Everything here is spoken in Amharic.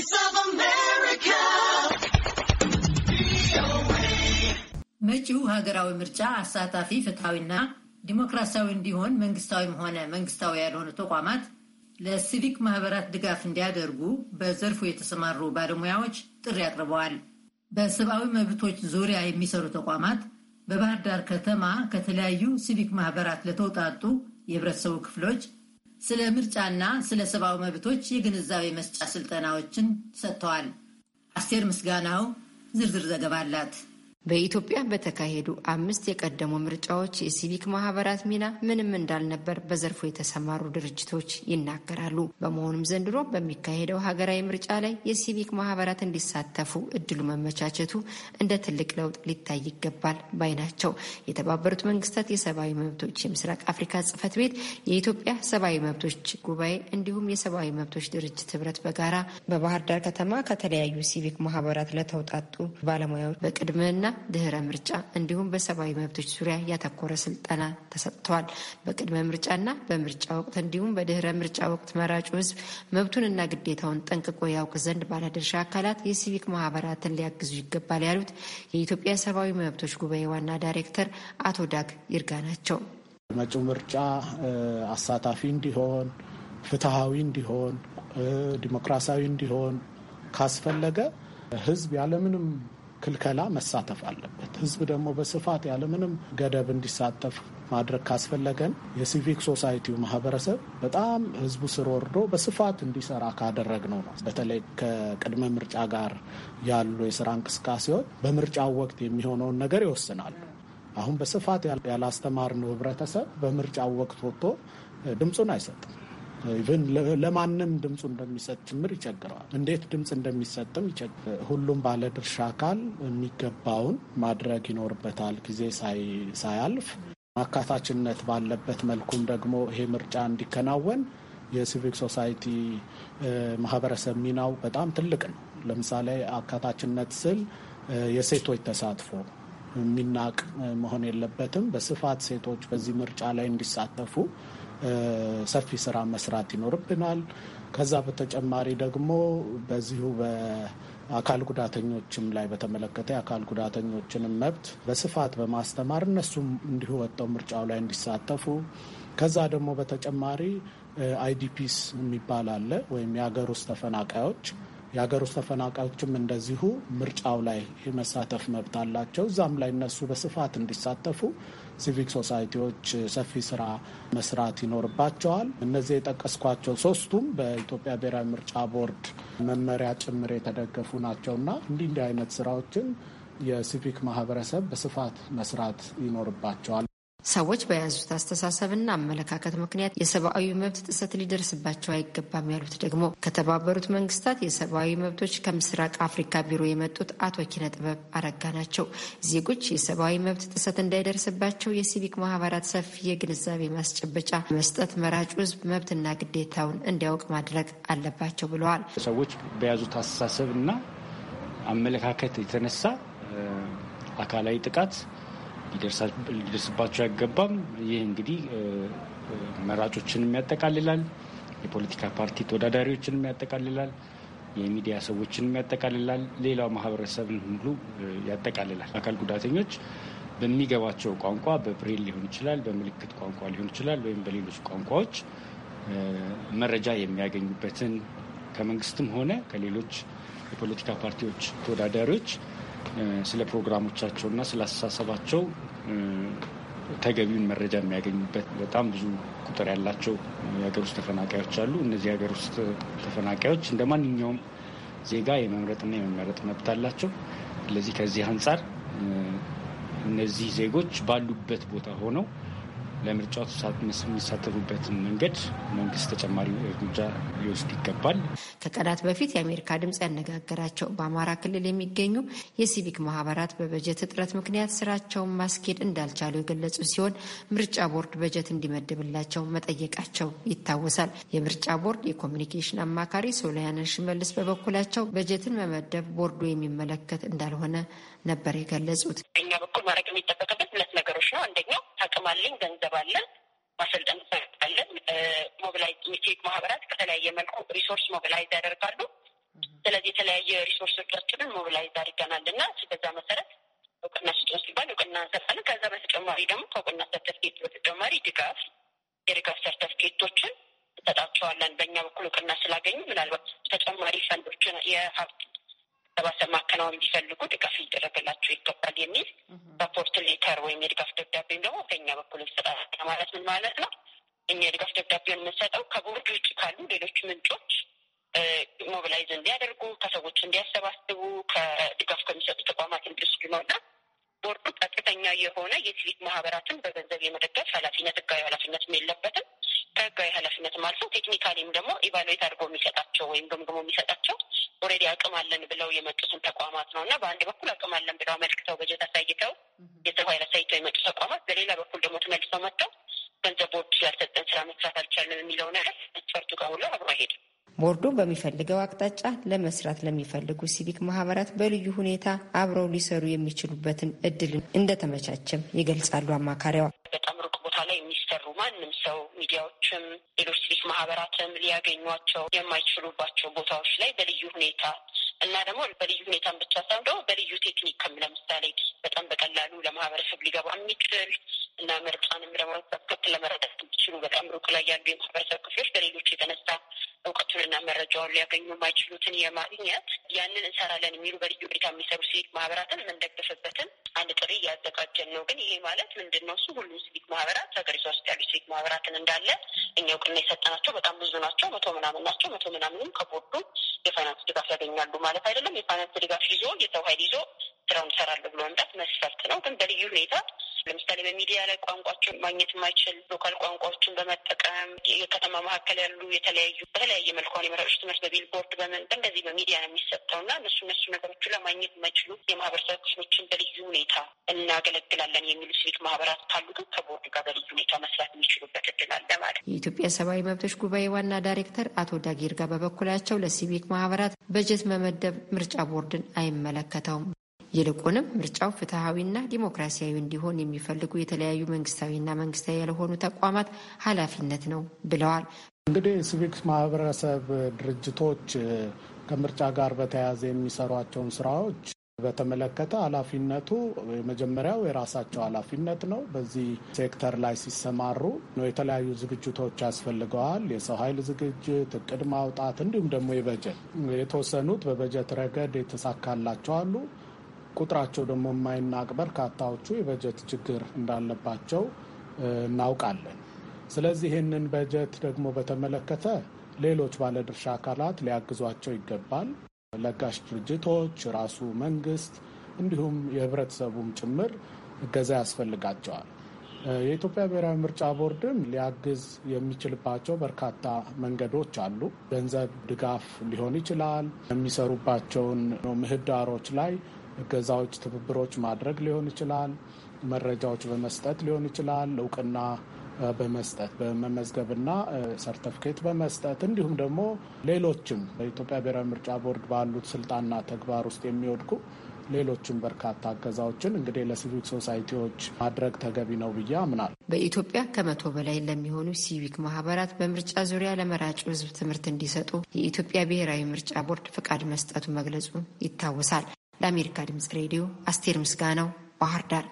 Voice of America. መጪው ሀገራዊ ምርጫ አሳታፊ ፍትሐዊና ዲሞክራሲያዊ እንዲሆን መንግስታዊም ሆነ መንግስታዊ ያልሆኑ ተቋማት ለሲቪክ ማህበራት ድጋፍ እንዲያደርጉ በዘርፉ የተሰማሩ ባለሙያዎች ጥሪ አቅርበዋል። በሰብአዊ መብቶች ዙሪያ የሚሰሩ ተቋማት በባህር ዳር ከተማ ከተለያዩ ሲቪክ ማህበራት ለተውጣጡ የህብረተሰቡ ክፍሎች ስለ ምርጫና ስለ ሰብአዊ መብቶች የግንዛቤ መስጫ ስልጠናዎችን ሰጥተዋል። አስቴር ምስጋናው ዝርዝር ዘገባ አላት። በኢትዮጵያ በተካሄዱ አምስት የቀደሙ ምርጫዎች የሲቪክ ማህበራት ሚና ምንም እንዳልነበር በዘርፉ የተሰማሩ ድርጅቶች ይናገራሉ። በመሆኑም ዘንድሮ በሚካሄደው ሀገራዊ ምርጫ ላይ የሲቪክ ማህበራት እንዲሳተፉ እድሉ መመቻቸቱ እንደ ትልቅ ለውጥ ሊታይ ይገባል ባይ ናቸው። የተባበሩት መንግስታት የሰብአዊ መብቶች የምስራቅ አፍሪካ ጽህፈት ቤት፣ የኢትዮጵያ ሰብአዊ መብቶች ጉባኤ እንዲሁም የሰብአዊ መብቶች ድርጅት ህብረት በጋራ በባህር ዳር ከተማ ከተለያዩ ሲቪክ ማህበራት ለተውጣጡ ባለሙያዎች በቅድምና ድህረ ምርጫ እንዲሁም በሰብአዊ መብቶች ዙሪያ ያተኮረ ስልጠና ተሰጥተዋል። በቅድመ ምርጫና በምርጫ ወቅት እንዲሁም በድህረ ምርጫ ወቅት መራጩ ህዝብ መብቱንና ግዴታውን ጠንቅቆ ያውቅ ዘንድ ባለድርሻ አካላት የሲቪክ ማህበራትን ሊያግዙ ይገባል ያሉት የኢትዮጵያ ሰብአዊ መብቶች ጉባኤ ዋና ዳይሬክተር አቶ ዳግ ይርጋ ናቸው። መጪው ምርጫ አሳታፊ እንዲሆን፣ ፍትሐዊ እንዲሆን፣ ዲሞክራሲያዊ እንዲሆን ካስፈለገ ህዝብ ያለምንም ክልከላ መሳተፍ አለበት። ህዝብ ደግሞ በስፋት ያለምንም ገደብ እንዲሳተፍ ማድረግ ካስፈለገን የሲቪክ ሶሳይቲው ማህበረሰብ በጣም ህዝቡ ስር ወርዶ በስፋት እንዲሰራ ካደረግ ነው ነው በተለይ ከቅድመ ምርጫ ጋር ያሉ የስራ እንቅስቃሴዎች በምርጫው ወቅት የሚሆነውን ነገር ይወስናሉ። አሁን በስፋት ያላስተማርነው ህብረተሰብ በምርጫው ወቅት ወጥቶ ድምፁን አይሰጥም። even ለማንም ድምፁ እንደሚሰጥ ጭምር ይቸግረዋል። እንዴት ድምፅ እንደሚሰጥም ሁሉም ባለድርሻ አካል የሚገባውን ማድረግ ይኖርበታል። ጊዜ ሳያልፍ አካታችነት ባለበት መልኩም ደግሞ ይሄ ምርጫ እንዲከናወን የ civic society ማህበረሰብ ሚናው በጣም ትልቅ ነው። ለምሳሌ አካታችነት ስል የሴቶች ተሳትፎ የሚናቅ መሆን የለበትም። በስፋት ሴቶች በዚህ ምርጫ ላይ እንዲሳተፉ ሰፊ ስራ መስራት ይኖርብናል። ከዛ በተጨማሪ ደግሞ በዚሁ በአካል ጉዳተኞችም ላይ በተመለከተ የአካል ጉዳተኞችንም መብት በስፋት በማስተማር እነሱም እንዲሁ ወጥተው ምርጫው ላይ እንዲሳተፉ ከዛ ደግሞ በተጨማሪ IDPs የሚባል አለ ወይም የሀገር ውስጥ ተፈናቃዮች የሀገር ውስጥ ተፈናቃዮችም እንደዚሁ ምርጫው ላይ የመሳተፍ መብት አላቸው። እዛም ላይ እነሱ በስፋት እንዲሳተፉ civic society ዎች ሰፊ ስራ መስራት ይኖርባቸዋል። እነዚህ የጠቀስኳቸው ሶስቱም በኢትዮጵያ ብሔራዊ ምርጫ ቦርድ መመሪያ ጭምር የተደገፉ ናቸውና እንዲህ እንዲህ አይነት ስራዎችን የሲቪክ ማህበረሰብ በስፋት መስራት ይኖርባቸዋል። ሰዎች በያዙት አስተሳሰብና አመለካከት ምክንያት የሰብአዊ መብት ጥሰት ሊደርስባቸው አይገባም ያሉት ደግሞ ከተባበሩት መንግስታት የሰብአዊ መብቶች ከምስራቅ አፍሪካ ቢሮ የመጡት አቶ ኪነ ጥበብ አረጋ ናቸው። ዜጎች የሰብአዊ መብት ጥሰት እንዳይደርስባቸው የሲቪክ ማህበራት ሰፊ የግንዛቤ ማስጨበጫ መስጠት፣ መራጩ ህዝብ መብትና ግዴታውን እንዲያውቅ ማድረግ አለባቸው ብለዋል። ሰዎች በያዙት አስተሳሰብና አመለካከት የተነሳ አካላዊ ጥቃት ሊደርስባቸው አይገባም። ይህ እንግዲህ መራጮችንም ያጠቃልላል፣ የፖለቲካ ፓርቲ ተወዳዳሪዎችንም ያጠቃልላል፣ የሚዲያ ሰዎችንም ያጠቃልላል፣ ሌላው ማህበረሰብን ሁሉ ያጠቃልላል። አካል ጉዳተኞች በሚገባቸው ቋንቋ በብሬል ሊሆን ይችላል፣ በምልክት ቋንቋ ሊሆን ይችላል፣ ወይም በሌሎች ቋንቋዎች መረጃ የሚያገኙበትን ከመንግስትም ሆነ ከሌሎች የፖለቲካ ፓርቲዎች ተወዳዳሪዎች ስለ ፕሮግራሞቻቸውና ስለ አስተሳሰባቸው ተገቢውን መረጃ የሚያገኙበት በጣም ብዙ ቁጥር ያላቸው የሀገር ውስጥ ተፈናቃዮች አሉ። እነዚህ የሀገር ውስጥ ተፈናቃዮች እንደ ማንኛውም ዜጋ የመምረጥና የመመረጥ መብት አላቸው። ስለዚህ ከዚህ አንጻር እነዚህ ዜጎች ባሉበት ቦታ ሆነው ለምርጫው የሚሳተፉበትን መንገድ መንግስት ተጨማሪ እርምጃ ሊወስድ ይገባል። ከቀናት በፊት የአሜሪካ ድምፅ ያነጋገራቸው በአማራ ክልል የሚገኙ የሲቪክ ማህበራት በበጀት እጥረት ምክንያት ስራቸውን ማስኬድ እንዳልቻሉ የገለጹ ሲሆን ምርጫ ቦርድ በጀት እንዲመድብላቸው መጠየቃቸው ይታወሳል። የምርጫ ቦርድ የኮሚኒኬሽን አማካሪ ሶሊያና ሽመልስ በበኩላቸው በጀትን መመደብ ቦርዱ የሚመለከት እንዳልሆነ ነበር የገለጹት። አቅም አለኝ፣ ገንዘብ አለን፣ ማሰልጠን አለን። mobilize የሲቪክ ማህበራት ከተለያየ መልኩ resource mobilize ያደርጋሉ። ስለዚህ የተለያየ resource ኦቻችንን mobilize አድርገናል እና በዛ መሰረት እውቅና ስጡን ሲባል እውቅና እንሰጣለን። ከዛ በተጨማሪ ደግሞ ከእውቅና ሰርተፍኬት በተጨማሪ ድጋፍ የድጋፍ ሰርተፍኬቶችን እንሰጣቸዋለን። በእኛ በኩል እውቅና ስላገኙ ምናልባት ተጨማሪ ፈንዶችን የሀብት ማከናወን ቢፈልጉ ድጋፍ ሊደረግላቸው ይገባል የሚል support letter ወይም የድጋፍ ደብዳቤም ደግሞ በእኛ በኩል እንሰጣለን። ማለት ምን ማለት ነው? እኛ የድጋፍ ደብዳቤውን የምንሰጠው ከቦርድ ውጭ ካሉ ሌሎች ምንጮች mobilize እንዲያደርጉ፣ ከሰዎች እንዲያሰባስቡ፣ ከድጋፍ ከሚሰጡ ተቋማት እንዲወስዱ ነው እና ቦርዱ ቀጥተኛ የሆነ የሲቪክ ማህበራትን በገንዘብ የመደገፍ ኃላፊነት ህጋዊ ኃላፊነትም የለበትም። ከህጋዊ ኃላፊነትም አልፎ technically ም ደግሞ evaluate አድርጎ የሚሰጣቸው ወይም ገምግሞ የሚሰጣቸው already አቅም አለን ብለው የመጡትን ተቋማት ነው እና በአንድ በኩል አቅም አለን ብለው አመልክተው በጀት አሳይተው የሰው ኃይል አሳይተው የመጡ ተቋማት፣ በሌላ በኩል ደግሞ ተመልሰው መጥተው ገንዘብ ቦርድ ስላልሰጠን ስራ መስራት አልቻለን የሚለው ነገር መስፈርቱ ጋር ሁሉ አብሮ አይሄድም። ቦርዱ በሚፈልገው አቅጣጫ ለመስራት ለሚፈልጉ ሲቪክ ማህበራት በልዩ ሁኔታ አብረው ሊሰሩ የሚችሉበትን እድል እንደተመቻቸም ይገልጻሉ አማካሪዋ። በጣም ሩቅ ቦታ ላይ የሚሰሩ ሰው ሚዲያዎችም፣ ሌሎች ሲቪክ ማህበራትም ሊያገኟቸው የማይችሉባቸው ቦታዎች ላይ በልዩ ሁኔታ እና ደግሞ በልዩ ሁኔታም ብቻ ሳይሆን ደግሞ በልዩ ቴክኒክም ለምሳሌ በጣም በቀላሉ ለማህበረሰብ ሊገባ የሚችል እና ምርጫንም ለመረዳት ለመረዳት የሚችሉ በጣም ሩቅ ላይ ያሉ የማህበረሰብ ክፍሎች በሌሎች የተነሳ እውቀቱንና መረጃውን ሊያገኙ የማይችሉትን የማግኘት ያንን እንሰራለን የሚሉ በልዩ ሁኔታ የሚሰሩ ሲቪክ ማህበራትን የምንደግፍበትን አንድ ጥሪ እያዘጋጀን ነው። ግን ይሄ ማለት ምንድን ነው? እሱ ሁሉም ሲቪክ ማህበራት ሀገሪቷ ውስጥ ያሉ ሲቪክ ማህበራትን እንዳለ እኛ እውቅና የሰጠናቸው በጣም ብዙ ናቸው። መቶ ምናምን ናቸው። መቶ ምናምንም ከቦርዱ የፋይናንስ ድጋፍ ያገኛሉ ማለት አይደለም። የፋይናንስ ድጋፍ ይዞ የሰው ኃይል ይዞ ስራውን ይሰራሉ ብሎ መምጣት መስፈርት ነው። ግን በልዩ ሁኔታ ለምሳሌ በሚዲያ ላይ ቋንቋቸውን ማግኘት የማይችል local ቋንቋዎችን በመጠቀም የከተማ መካከል ያሉ የተለያዩ በተለያየ መልኳን የመራጮች ትምህርት በቢልቦርድ በእንደዚህ በሚዲያ ነው የሚሰጠው እና እነሱ እነሱ ነገሮቹ ለማግኘት የማይችሉ የማህበረሰብ ክፍሎችን በልዩ ሁኔታ እናገለግላለን የሚሉ ሲቪክ ማህበራት ካሉ ግን ከቦርድ ጋር በልዩ ሁኔታ መስራት የሚችሉበት እድል አለ ማለት የኢትዮጵያ ሰብአዊ መብቶች ጉባኤ ዋና ዳይሬክተር አቶ ዳጊርጋ በበኩላቸው ለሲቪክ ማህበራት በጀት መመደብ ምርጫ ቦርድን አይመለከተውም ይልቁንም ምርጫው ፍትሐዊና ዲሞክራሲያዊ እንዲሆን የሚፈልጉ የተለያዩ መንግስታዊና መንግስታዊ ያልሆኑ ተቋማት ኃላፊነት ነው ብለዋል። እንግዲህ ሲቪክ ማህበረሰብ ድርጅቶች ከምርጫ ጋር በተያያዘ የሚሰሯቸውን ስራዎች በተመለከተ ኃላፊነቱ የመጀመሪያው የራሳቸው ኃላፊነት ነው። በዚህ ሴክተር ላይ ሲሰማሩ የተለያዩ ዝግጅቶች ያስፈልገዋል። የሰው ኃይል ዝግጅት፣ እቅድ ማውጣት እንዲሁም ደግሞ የበጀት የተወሰኑት በበጀት ረገድ የተሳካላቸው አሉ። ቁጥራቸው ደግሞ የማይናቅ በርካታዎቹ የበጀት ችግር እንዳለባቸው እናውቃለን። ስለዚህ ይህንን በጀት ደግሞ በተመለከተ ሌሎች ባለድርሻ አካላት ሊያግዟቸው ይገባል። ለጋሽ ድርጅቶች፣ ራሱ መንግስት፣ እንዲሁም የህብረተሰቡም ጭምር እገዛ ያስፈልጋቸዋል። የኢትዮጵያ ብሔራዊ ምርጫ ቦርድም ሊያግዝ የሚችልባቸው በርካታ መንገዶች አሉ። ገንዘብ ድጋፍ ሊሆን ይችላል። የሚሰሩባቸውን ምህዳሮች ላይ እገዛዎች፣ ትብብሮች ማድረግ ሊሆን ይችላል። መረጃዎች በመስጠት ሊሆን ይችላል። እውቅና በመስጠት በመመዝገብና ሰርተፍኬት በመስጠት እንዲሁም ደግሞ ሌሎችም በኢትዮጵያ ብሔራዊ ምርጫ ቦርድ ባሉት ስልጣንና ተግባር ውስጥ የሚወድቁ ሌሎችም በርካታ እገዛዎችን እንግዲህ ለሲቪክ ሶሳይቲዎች ማድረግ ተገቢ ነው ብዬ አምናለሁ። በኢትዮጵያ ከመቶ በላይ ለሚሆኑ ሲቪክ ማህበራት በምርጫ ዙሪያ ለመራጩ ሕዝብ ትምህርት እንዲሰጡ የኢትዮጵያ ብሔራዊ ምርጫ ቦርድ ፍቃድ መስጠቱ መግለጹ ይታወሳል። ለአሜሪካ ድምጽ ሬዲዮ አስቴር ምስጋናው ባህር ዳር